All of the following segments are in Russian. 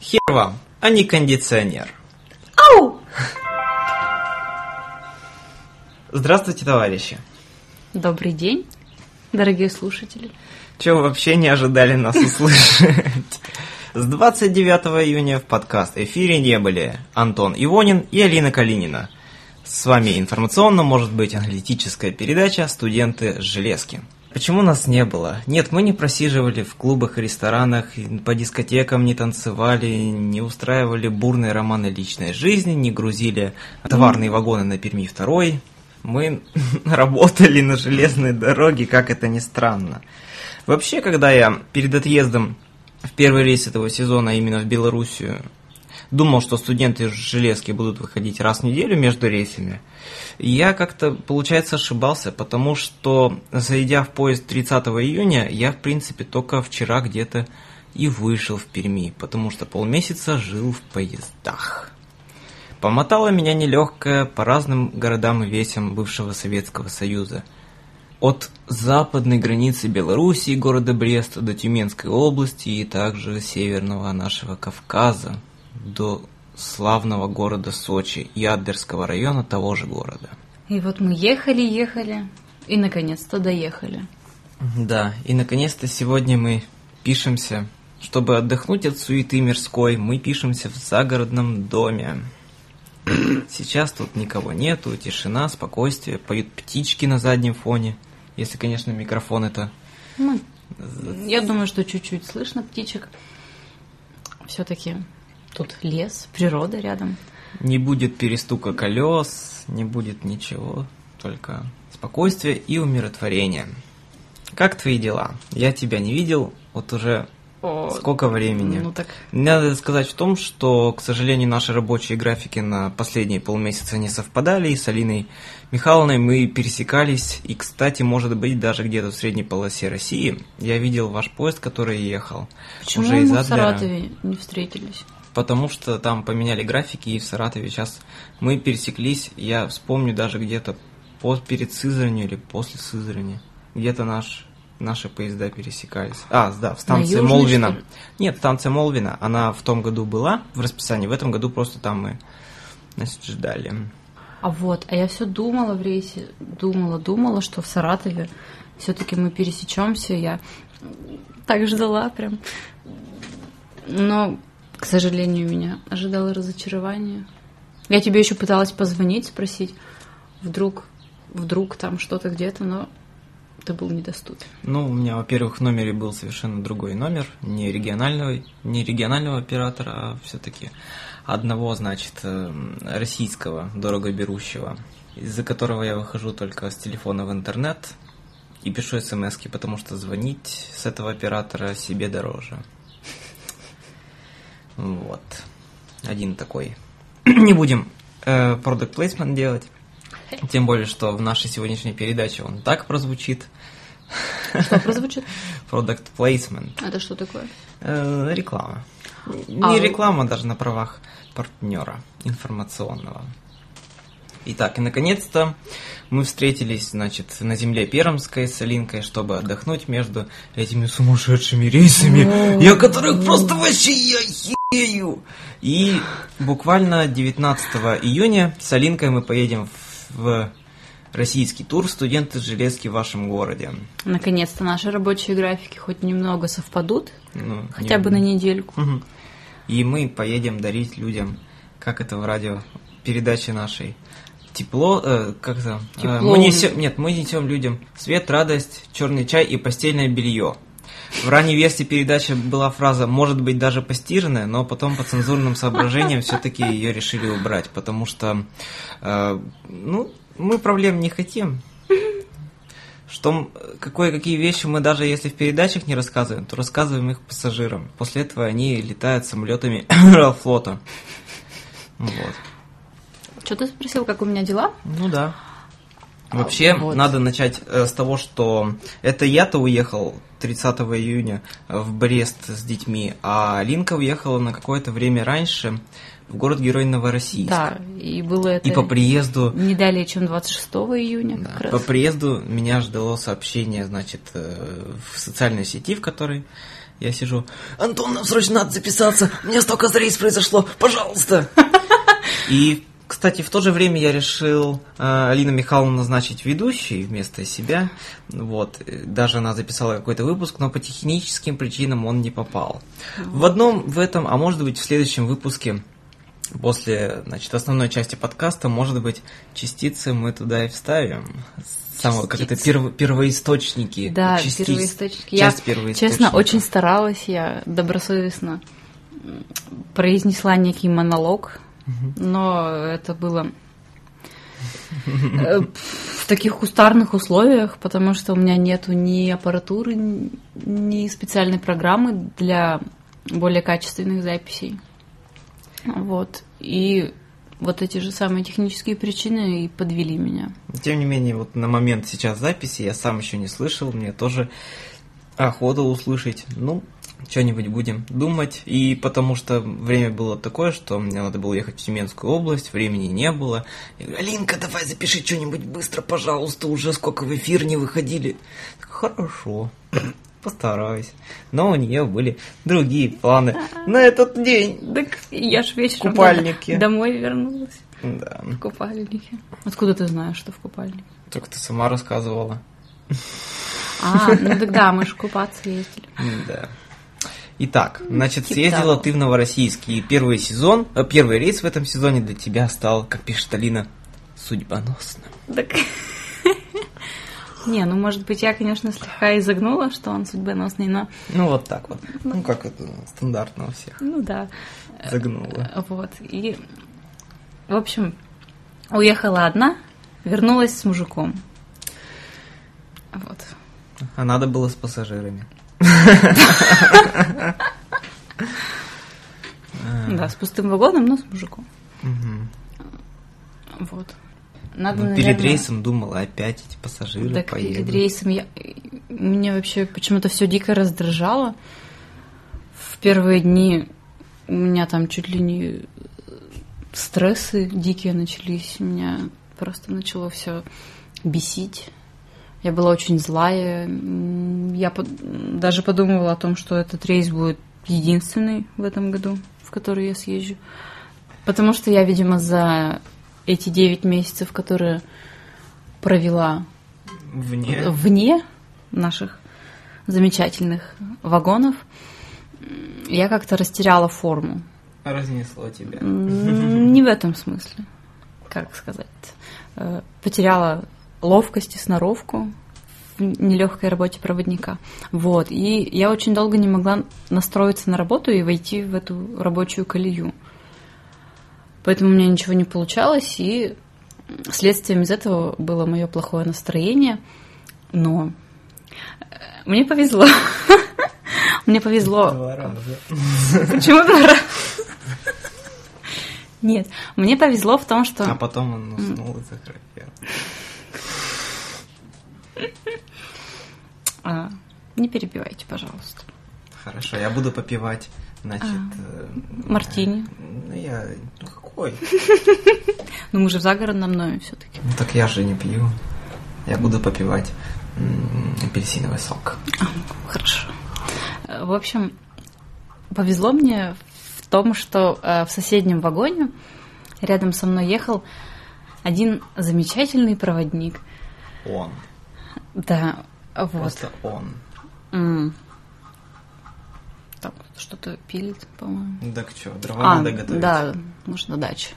Хер вам, а не кондиционер. Ау! Здравствуйте, товарищи. Добрый день, дорогие слушатели. Чего вообще не ожидали нас услышать? С 29 июня в подкаст эфире не были Антон Ивонин и Алина Калинина. С вами информационно может быть аналитическая передача «Студенты Железки». Почему нас не было? Нет, мы не просиживали в клубах и ресторанах, по дискотекам не танцевали, не устраивали бурные романы личной жизни, не грузили товарные вагоны на Перми второй. Мы работали на железной дороге, как это ни странно. Вообще, когда я перед отъездом в первый рейс этого сезона именно в Белоруссию думал, что студенты железки будут выходить раз в неделю между рейсами, я как-то, получается, ошибался, потому что, зайдя в поезд 30 июня, я, в принципе, только вчера где-то и вышел в Перми, потому что полмесяца жил в поездах. Помотала меня нелегкая по разным городам и весям бывшего Советского Союза. От западной границы Белоруссии, города Бреста, до Тюменской области и также северного нашего Кавказа, до славного города Сочи и Адлерского района того же города. И вот мы ехали, ехали, и наконец-то доехали. Да, и наконец-то сегодня мы пишемся, чтобы отдохнуть от суеты мирской, мы пишемся в загородном доме. Сейчас тут никого нету, тишина, спокойствие, поют птички на заднем фоне, если, конечно, микрофон это... Ну, я думаю, что чуть-чуть слышно птичек. Все-таки тут лес, природа рядом. Не будет перестука колес, не будет ничего, только спокойствие и умиротворение. Как твои дела? Я тебя не видел, вот уже О, сколько времени. Ну так, Надо сказать в том, что, к сожалению, наши рабочие графики на последние полмесяца не совпадали, и с Алиной Михайловной мы пересекались, и, кстати, может быть, даже где-то в средней полосе России я видел ваш поезд, который ехал почему уже из мы в. Саратове не встретились? Потому что там поменяли графики, и в Саратове сейчас мы пересеклись, я вспомню даже где-то по- перед Сызранью или после Сызрани. Где-то наш, наши поезда пересекались. А, да, в станции Южной, Молвина. Нет, станция Молвина, она в том году была в расписании, в этом году просто там мы значит, ждали. А вот, а я все думала в рейсе, думала, думала, что в Саратове все-таки мы пересечемся. Я так ждала прям. Но, к сожалению, меня ожидало разочарование. Я тебе еще пыталась позвонить, спросить, вдруг, вдруг там что-то где-то, но ты был недоступен. Ну, у меня, во-первых, в номере был совершенно другой номер, не регионального, не регионального оператора, а все-таки одного, значит, эм, российского, дорого берущего, из-за которого я выхожу только с телефона в интернет и пишу смс потому что звонить с этого оператора себе дороже. Вот. Один такой. Не будем э, product placement делать. Тем более, что в нашей сегодняшней передаче он так прозвучит. Что прозвучит? Product placement. Это что такое? Э, реклама. Не А, реклама даже на правах партнера информационного. Итак, и наконец-то мы встретились, значит, на земле Пермской с Алинкой, чтобы отдохнуть между этими сумасшедшими рейсами, я которых просто вообще я охею. И буквально 19 июня с Алинкой мы поедем в- российский тур «Студенты железки в вашем городе». Наконец-то наши рабочие графики хоть немного совпадут, Ну, хотя не- бы на недельку. Мгм. И мы поедем дарить людям, как это в радио передаче нашей, тепло, э, как то Тепло. мы несем, нет, мы несем людям свет, радость, черный чай и постельное белье. В ранней версии передачи была фраза «может быть даже постиранная», но потом по цензурным соображениям все-таки ее решили убрать, потому что, э, ну, мы проблем не хотим. Что, какое, какие вещи мы даже если в передачах не рассказываем, то рассказываем их пассажирам. После этого они летают самолетами флота. Вот. Что ты спросил, как у меня дела? Ну да. Вообще, вот. надо начать э, с того, что это я-то уехал 30 июня в Брест с детьми, а Линка уехала на какое-то время раньше в город-герой Новороссийск. Да, и было это И по приезду не далее, чем 26 июня Да. как По раз. приезду меня ждало сообщение, значит, э, в социальной сети, в которой Я сижу, Антон, нам срочно надо записаться, у меня столько рейс произошло, пожалуйста. И, кстати, в то же время я решил э, Алину Михайловну назначить ведущей вместо себя. Вот, э, даже она записала какой-то выпуск, но по техническим причинам он не попал. В одном в этом, а может быть в следующем выпуске после значит, основной части подкаста, может быть, частицы мы туда и вставим. Самое, как это перво, первоисточники. Да, частиц, первоисточники. Часть я, первоисточников. честно, очень старалась, я добросовестно произнесла некий монолог, но это было э, в таких кустарных условиях, потому что у меня нету ни аппаратуры, ни специальной программы для более качественных записей. Вот. И вот эти же самые технические причины и подвели меня. Тем не менее, вот на момент сейчас записи я сам еще не слышал, мне тоже охота услышать. Ну, что-нибудь будем думать. И потому что время было такое, что мне надо было ехать в Тюменскую область, времени не было. Я говорю, Алинка, давай запиши что-нибудь быстро, пожалуйста, уже сколько в эфир не выходили. Хорошо, постараюсь. Но у нее были другие планы на этот день. Так я ж вечером Купальники. домой вернулась Да, в купальнике. Откуда ты знаешь, что в купальнике? только ты сама рассказывала. А, ну тогда мы же купаться ездили. Да. Итак, значит, съездила ты в Новороссийск, и первый сезон, э, первый рейс в этом сезоне для тебя стал, как пишет Алина, судьбоносным. Так. Не, ну может быть я, конечно, слегка изогнула, что он судьбоносный, но Ну, вот так вот. Ну, как это стандартно у всех. ну да. Загнула. Э, Вот. И, в общем, уехала одна, вернулась с мужиком. Вот. А надо было с пассажирами. Да, с пустым вагоном, но с мужиком. Вот. Надо, Ну, перед наверное, рейсом думала, опять эти пассажиры Так поедут. перед рейсом я... Мне вообще почему-то все дико раздражало. В первые дни у меня там чуть ли не стрессы дикие начались. Меня просто начало все бесить. Я была очень злая. Я даже подумывала о том, что этот рейс будет единственный в этом году, в который я съезжу. Потому что я, видимо, за эти 9 месяцев, которые провела Вне. вне наших замечательных вагонов, я как-то растеряла форму. Разнесло тебя. Не в этом смысле, как сказать. Э, Потеряла ловкость и сноровку в нелегкой работе проводника. Вот. И я очень долго не могла настроиться на работу и войти в эту рабочую колею. Поэтому у меня ничего не получалось, и следствием из этого было мое плохое настроение. Но э, мне повезло. Мне повезло. Два раза. Почему два раза? Нет, мне повезло в том, А что... потом он уснул и захрапел. А, Не перебивайте, пожалуйста. Хорошо, я буду попивать, значит... А, э, мартини. Ну, я... Ну, какой? Ну, мы же в загородном доме все-таки. Ну, так я же не пью. Я буду попивать апельсиновый сок. Хорошо. Э, В общем, повезло мне в том, что э, в соседнем вагоне рядом со мной ехал один замечательный проводник. Он. Да, вот. Просто он. М. Так, что-то пилит, по-моему. Ну, Так что, дрова А, надо готовить? да, может, на даче.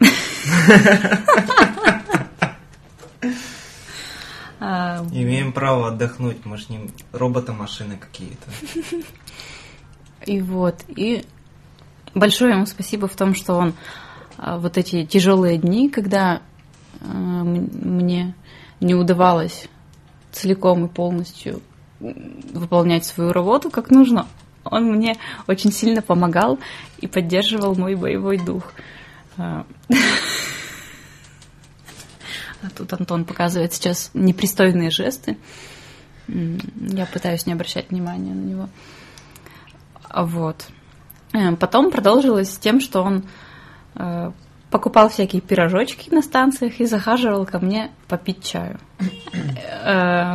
А, Имеем право отдохнуть, мы ж не робота-машины какие-то. И вот, и большое ему спасибо в том, что он вот эти тяжелые дни, когда а, мне не удавалось целиком и полностью выполнять свою работу как нужно, он мне очень сильно помогал и поддерживал мой боевой дух. А а тут Антон показывает сейчас непристойные жесты. Я пытаюсь не обращать внимания на него. А Вот. Э, Потом продолжилось тем, что он покупал всякие пирожочки на станциях и захаживал ко мне попить чаю. Э,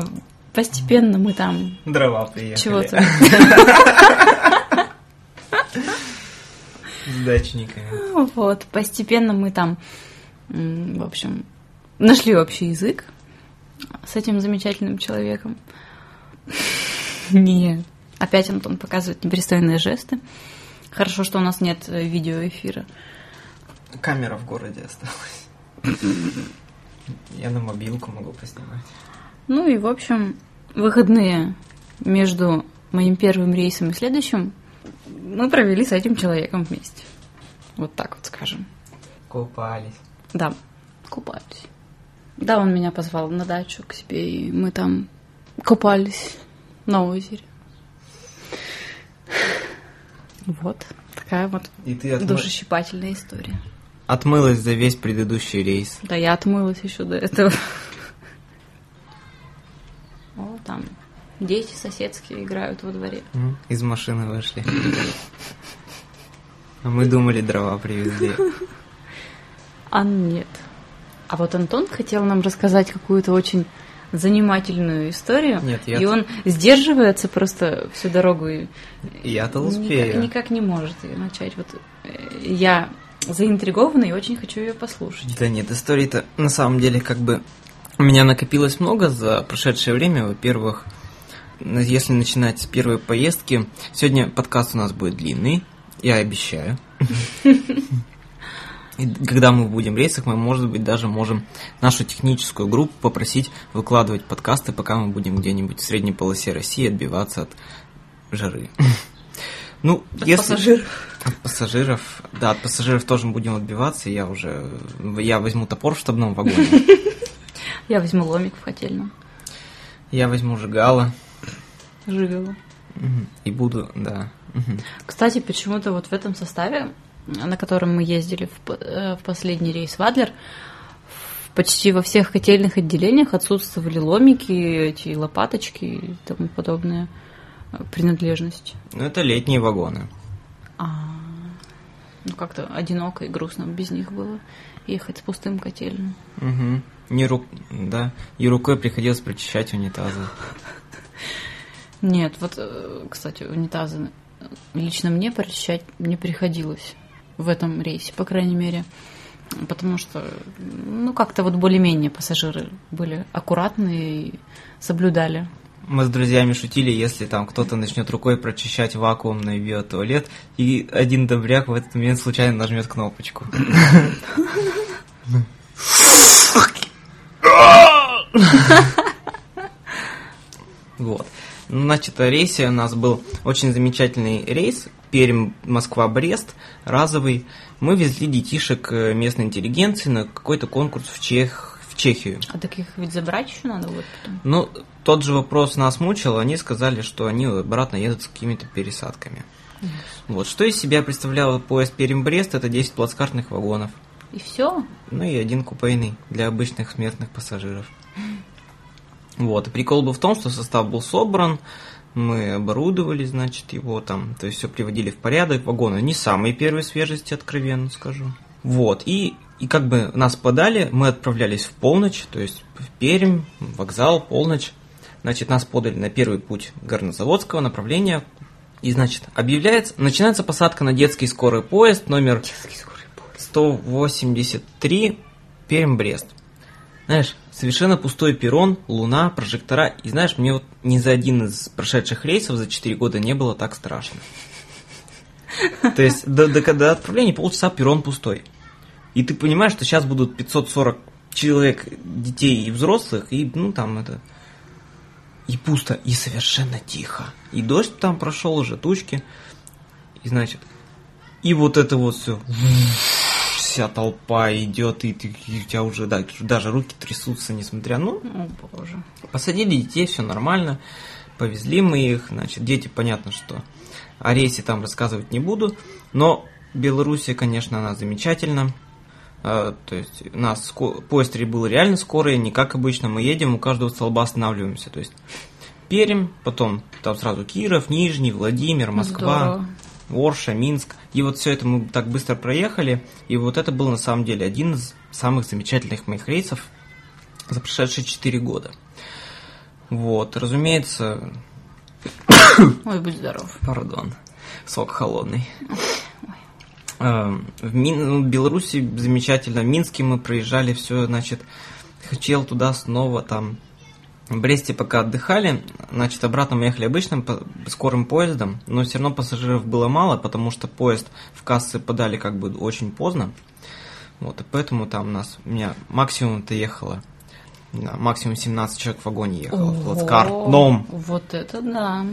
постепенно мы там Дрова приехали. чего-то... С дачниками. Вот, постепенно мы там, в общем, нашли общий язык с этим замечательным человеком. Не. Опять Антон показывает непристойные жесты. Хорошо, что у нас нет э, видеоэфира. Камера в городе осталась. Я на мобилку могу поснимать. Ну и, в общем, выходные между моим первым рейсом и следующим мы провели с этим человеком вместе. Вот так вот скажем. Купались. Да, купались. Да, он меня позвал на дачу к себе, и мы там купались на озере. Вот, такая вот И ты отмы- душещипательная история. Отмылась за весь предыдущий рейс. Да, я отмылась еще до этого. О, там дети соседские играют во дворе. Из машины вышли. А мы думали, дрова привезли. А нет. А вот Антон хотел нам рассказать какую-то очень занимательную историю. Нет, я- И он сдерживается просто всю дорогу и Я-то никак, успею. никак не может ее начать. Вот э, я заинтригована и очень хочу ее послушать. Да нет, историй-то на самом деле как бы у меня накопилось много за прошедшее время. Во-первых, если начинать с первой поездки, сегодня подкаст у нас будет длинный, я обещаю. И когда мы будем в рейсах, мы, может быть, даже можем нашу техническую группу попросить выкладывать подкасты, пока мы будем где-нибудь в средней полосе России отбиваться от жары. Ну, От если... пассажиров. От пассажиров, да, от пассажиров тоже будем отбиваться. Я уже, я возьму топор в штабном вагоне. Я возьму ломик в котельном. Я возьму жигало Жигало. и буду, да. Кстати, почему-то вот в этом составе, на котором мы ездили в, э, в последний рейс в Адлер, почти во всех котельных отделениях отсутствовали ломики, эти лопаточки и тому подобное э, принадлежность. Ну, это летние вагоны. А, ну как-то одиноко и грустно без них было ехать с пустым котельным. Мгм. Не рук, да, и рукой приходилось прочищать унитазы. Нет, вот, э, кстати, унитазы лично мне прочищать не приходилось в этом рейсе, по крайней мере. Потому что, ну, как-то вот более-менее пассажиры были аккуратные и соблюдали. Мы с друзьями шутили, если там кто-то начнет рукой прочищать вакуумный биотуалет, и один добряк в этот момент случайно нажмет кнопочку. Вот. Значит, о рейсе у нас был очень замечательный рейс. Пермь, Москва, Брест, разовый. Мы везли детишек э, местной интеллигенции на какой-то конкурс в, Чех, в Чехию. А таких ведь забрать еще надо вот потом. Ну, тот же вопрос нас мучил. Они сказали, что они обратно едут с какими-то пересадками. Вот. Что из себя представлял поезд Пермь-Брест? Это 10 плацкартных вагонов. И все? Ну и один купейный для обычных смертных пассажиров. Вот, и прикол был в том, что состав был собран, мы оборудовали, значит, его там, то есть все приводили в порядок, вагоны не самые первой свежести, откровенно скажу. Вот, и, и как бы нас подали, мы отправлялись в полночь, то есть в Пермь, вокзал, полночь. Значит, нас подали на первый путь горнозаводского направления, и, значит, объявляется, начинается посадка на детский скорый поезд номер 183 Пермь-Брест. Знаешь, совершенно пустой перрон, луна, прожектора. И знаешь, мне вот ни за один из прошедших рейсов за 4 года не было так страшно. То есть до, до, до отправления полчаса перрон пустой. И ты понимаешь, что сейчас будут 540 человек, детей и взрослых, и ну там это... И пусто, и совершенно тихо. И дождь там прошел уже, тучки. И значит, и вот это вот все вся толпа идет, и, ты, и у тебя уже да, даже руки трясутся, несмотря, ну, О, боже. посадили детей, все нормально, повезли мы их, значит, дети, понятно, что о рейсе там рассказывать не буду, но Белоруссия, конечно, она замечательна, то есть у нас ско- поезд был реально скорый, не как обычно, мы едем, у каждого столба останавливаемся, то есть Пермь, потом там сразу Киров, Нижний, Владимир, Москва. Здорово. Орша, Минск. И вот все это мы так быстро проехали. И вот это был на самом деле один из самых замечательных моих рейсов за прошедшие 4 года. Вот, разумеется, Ой, будь здоров. пардон, сок холодный. Эм, В Мин- ну, в Беларуси замечательно. В Минске мы проезжали все, значит, хотел туда снова там. В Бресте пока отдыхали, значит, обратно мы ехали обычным по- скорым поездом, но все равно пассажиров было мало, потому что поезд в кассы подали как бы очень поздно. Вот, и поэтому там нас, у меня максимум-то ехало, да, максимум 17 человек в вагоне ехало, в Ого. плацкартном. Вот это да.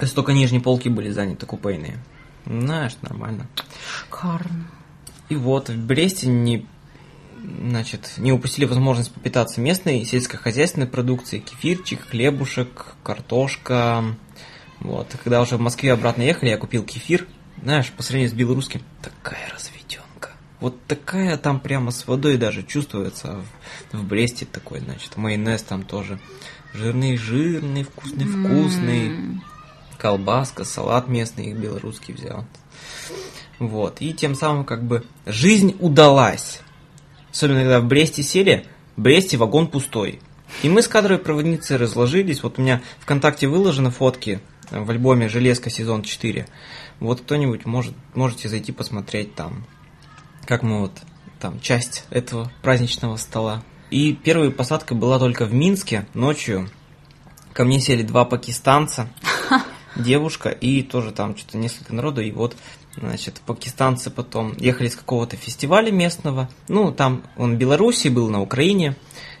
Если только нижние полки были заняты, купейные. Знаешь, нормально. Шикарно. И вот в Бресте не, значит, не упустили возможность попитаться местной сельскохозяйственной продукцией. Кефирчик, хлебушек, картошка. Вот. И когда уже в Москве обратно ехали, я купил кефир. Знаешь, по сравнению с белорусским, такая разведенка. Вот такая там прямо с водой даже чувствуется. В, в Бресте такой, значит, майонез там тоже жирный-жирный, вкусный-вкусный М. колбаска, салат местный их белорусский взял. Вот. И тем самым как бы жизнь удалась. Особенно когда в Бресте сели, в Бресте вагон пустой. И мы с кадровой проводницей разложились. Вот у меня ВКонтакте выложены фотки в альбоме «Железка. Сезон 4». Вот кто-нибудь может, можете зайти посмотреть там, как мы вот там часть этого праздничного стола. И первая посадка была только в Минске ночью. Ко мне сели два пакистанца, девушка и тоже там что-то несколько народу. И вот, значит, пакистанцы потом ехали с какого-то фестиваля местного. Ну, там он в Беларуси был, на Украине.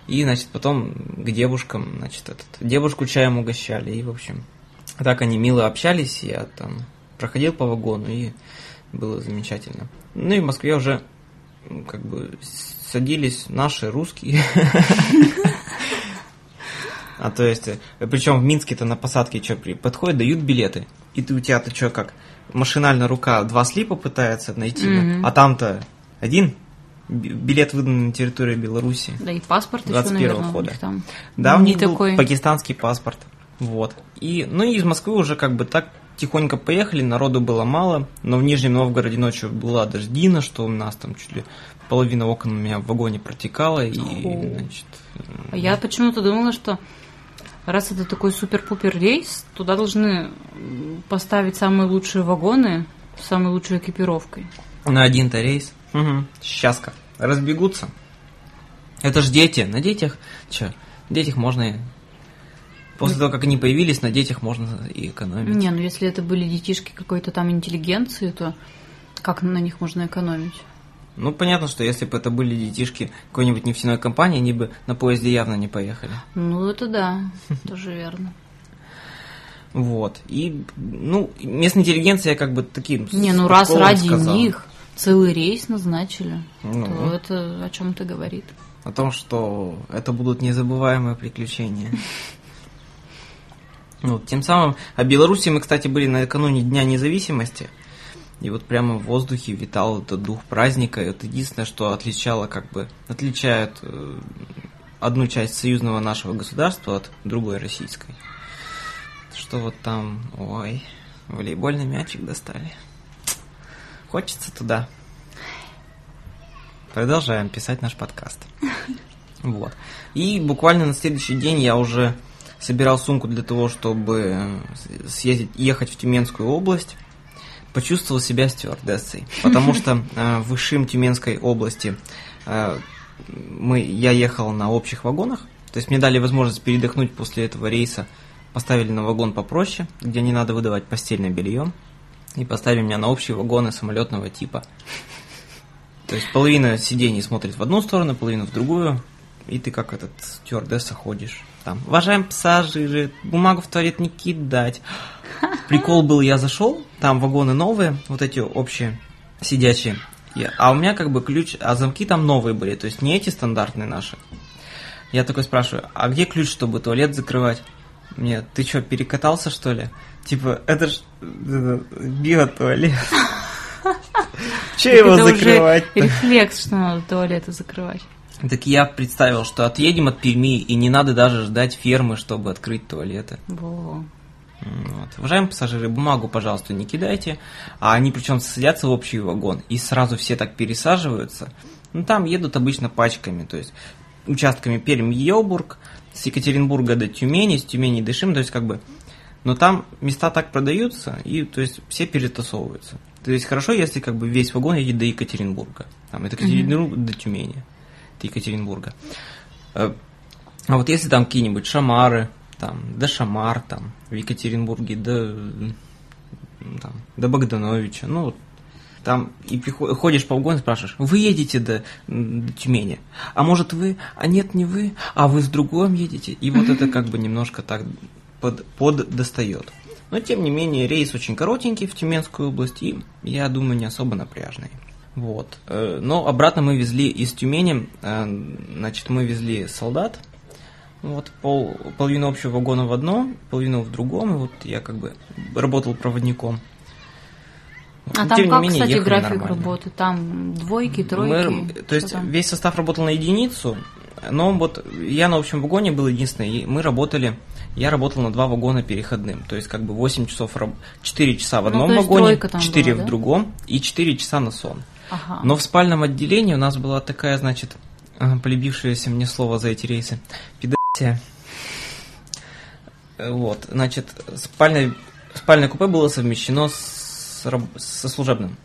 И, значит, потом к девушкам, значит, этот, девушку чаем угощали. И, в общем, так они мило общались. Я там проходил по вагону, и было замечательно. Ну и в Москве уже как бы садились наши русские. А то есть, причем в Минске-то на посадке что, подходят, дают билеты. И ты у тебя-то что, как машинально рука два слипа пытается найти, Мгм. а там-то один би- билет выдан на территории Беларуси. Да и паспорт еще, 21-го наверное, них там. Да, у них был такой. пакистанский паспорт. Вот. И, ну и из Москвы уже как бы так тихонько поехали, народу было мало, но в Нижнем Новгороде ночью была дождина, что у нас там чуть ли половина окон у меня в вагоне протекала, и, О. значит, А я почему-то думала, что раз это такой супер-пупер рейс, туда должны поставить самые лучшие вагоны с самой лучшей экипировкой. на один-то рейс. Угу. Счастка. Разбегутся. Это ж дети. На детях, че, детях можно... и- После того, как они появились, на детях можно и экономить. Не, ну если это были детишки какой-то там интеллигенции, то как на них можно экономить? Ну, понятно, что если бы это были детишки какой-нибудь нефтяной компании, они бы на поезде явно не поехали. Ну, это да, тоже верно. Вот. И, ну, местная интеллигенция как бы таким... Не, ну раз ради сказала. них целый рейс назначили, Ну. то это о чем-то говорит. О том, что это будут незабываемые приключения. Вот, тем самым, а Беларуси мы, кстати, были накануне Дня независимости, и вот прямо в воздухе витал этот дух праздника, и это единственное, что отличало, как бы, отличает э, одну часть союзного нашего государства от другой российской. Что вот там, ой, волейбольный мячик достали. Хочется туда. Продолжаем писать наш подкаст. Вот. И буквально на следующий день я уже собирал сумку для того, чтобы съездить, ехать в Тюменскую область. Почувствовал себя стюардессой, потому что э, в Ишим Тюменской области э, мы, я ехал на общих вагонах, то есть мне дали возможность передохнуть после этого рейса, поставили на вагон попроще, где не надо выдавать постельное белье, и поставили меня на общие вагоны самолетного типа. То есть половина сидений смотрит в одну сторону, половина в другую, и ты как этот стюардесса ходишь. Там, уважаемые пассажиры, бумагу в туалет не кидать. Прикол был, я зашел, там вагоны новые, вот эти общие, сидячие. Я- а у меня как бы ключ, а замки там новые были, то есть не эти стандартные наши. Я такой спрашиваю, а где ключ, чтобы туалет закрывать? Мне, ты что, перекатался, что ли? Типа, это ж биотуалет. Че его закрывать рефлекс, что надо туалеты закрывать. Так я представил, что отъедем от Перми, и не надо даже ждать фермы, чтобы открыть туалеты. Во. Вот. Уважаемые пассажиры, бумагу, пожалуйста, не кидайте. А они причем садятся в общий вагон, и сразу все так пересаживаются. Ну, там едут обычно пачками, то есть участками Пермь-Елбург, с Екатеринбурга до Тюмени, с Тюмени до Шим, то есть как бы, но там места так продаются, и то есть все перетасовываются. То есть хорошо, если как бы весь вагон едет до Екатеринбурга, там, это Екатеринбург mm-hmm. до Тюмени, Екатеринбурга. Э, а вот если там какие-нибудь шамары, там, до Шамар, там, в Екатеринбурге, до, там, до Богдановича, ну, там и приходишь, ходишь по вагону и спрашиваешь, вы едете до, до Тюмени? А может вы? А нет, не вы, а вы с другом едете? И вот это как бы немножко так под, под достает. Но тем не менее рейс очень коротенький в Тюменскую область и, я думаю, не особо напряжный. Вот. Э, но обратно мы везли из Тюмени, э, значит, мы везли солдат, вот пол, половину общего вагона в одно, половину в другом, и вот я как бы работал проводником. А Но, там как, менее, кстати, график нормально. работы? Там двойки, тройки? Мы, то есть там? весь состав работал на единицу, но вот я на общем вагоне был единственный, и мы работали, я работал на два вагона переходным, то есть как бы 8 часов, 4 часа в ну, одном ну, вагоне, 4 была, в да? другом и 4 часа на сон. Ага. Но в спальном отделении у нас была такая, значит, э, полюбившееся мне слово за эти рейсы, пидасия. Вот, значит, спальное, спальное купе было совмещено с со служебным.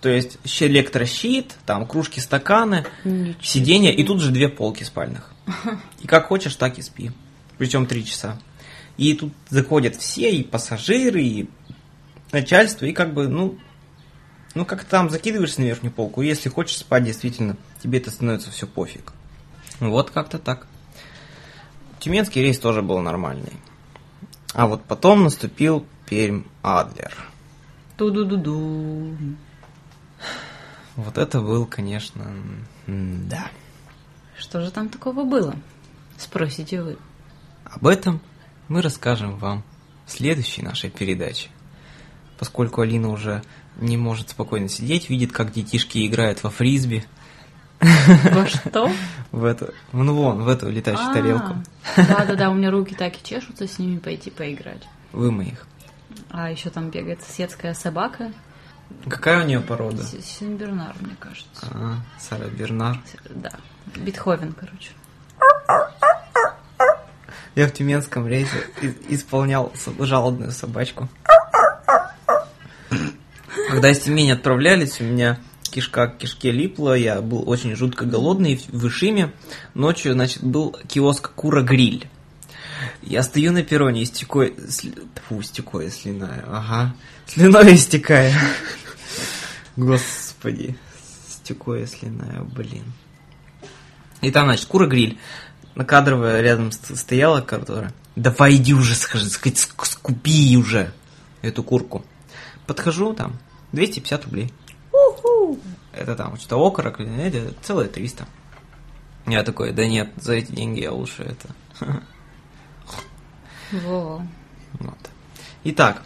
То есть электрощит, там кружки, стаканы, Ничего. сиденья и тут же две полки спальных. И как хочешь, так и спи. Причем три часа. И тут заходят все, и пассажиры, и начальство, и как бы, ну, ну как там закидываешься на верхнюю полку, и если хочешь спать, действительно, тебе это становится все пофиг. Вот как-то так. Тюменский рейс тоже был нормальный. А вот потом наступил Пермь-Адлер. Ту-ду-ду-ду. Вот это был, конечно, да. Что же там такого было? Спросите вы. Об этом мы расскажем вам в следующей нашей передаче. Поскольку Алина уже не может спокойно сидеть, видит, как детишки играют во фрисби. Во что? В эту, ну вон, в эту летающую а, тарелку. Да-да-да, у меня руки так и чешутся с ними пойти поиграть. Вы моих. А еще там бегает соседская собака. Какая у нее порода? Синбернар, мне кажется. А, Сара Бернар. Да. Бетховен, короче. Я в Тюменском рейсе исполнял жалобную собачку. Когда из Тюмени отправлялись, у меня кишка к кишке липла, я был очень жутко голодный в Ишиме. Ночью, значит, был киоск Кура-гриль. Я стою на перроне, истекой... Сли... Фу, истекой слиная. Ага. Слюной истекаю. Господи. Стекое слиная, блин. И там, значит, кура-гриль. На кадровая рядом стояла, которая... Давай иди уже, скажи, скупи уже эту курку. Подхожу там, 250 рублей. У-ху. Это там что-то окорок, это целое 300. Я такой, да нет, за эти деньги я лучше это во. Вот. Итак,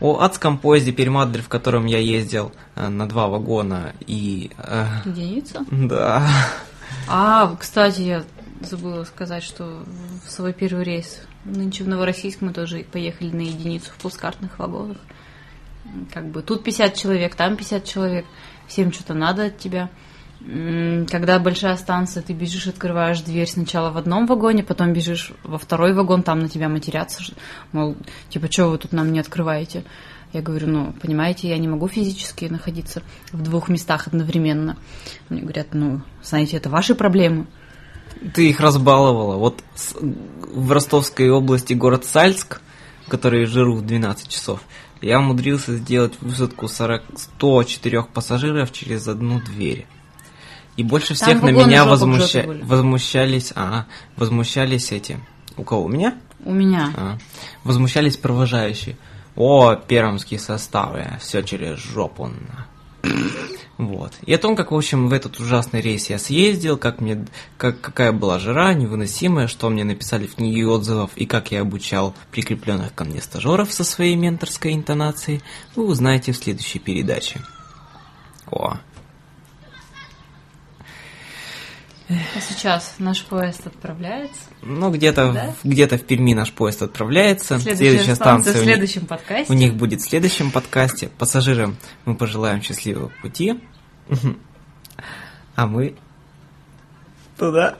о адском поезде Перемадль, в котором я ездил э, на два вагона и... Э, Единица? Да. А, кстати, я забыла сказать, что в свой первый рейс нынче в Новороссийск мы тоже поехали на единицу в плацкартных вагонах. Как бы тут 50 человек, там 50 человек, всем что-то надо от тебя. Когда большая станция, ты бежишь, открываешь дверь сначала в одном вагоне, потом бежишь во второй вагон, там на тебя матерятся, мол, типа, что вы тут нам не открываете? Я говорю, ну, понимаете, я не могу физически находиться в двух местах одновременно. Мне говорят, ну, знаете, это ваши проблемы. Ты их разбаловала. Вот в Ростовской области город Сальск, который жиру в 12 часов, я умудрился сделать высадку 40, 104 пассажиров через одну дверь. И больше всех Там на меня возмуща... возмущались, а, возмущались эти. У кого? У меня? У меня. А, возмущались провожающие. О, пермские составы, все через жопу. Вот. И о том, как, в общем, в этот ужасный рейс я съездил, как мне, как, какая была жара невыносимая, что мне написали в книге отзывов и как я обучал прикрепленных ко мне стажеров со своей менторской интонацией, вы узнаете в следующей передаче. О, А сейчас наш поезд отправляется? Ну, где-то да? где в Перми наш поезд отправляется. Следующая, Следующая станция, станция в следующем подкасте. У них будет в следующем подкасте. Пассажирам мы пожелаем счастливого пути. А мы туда.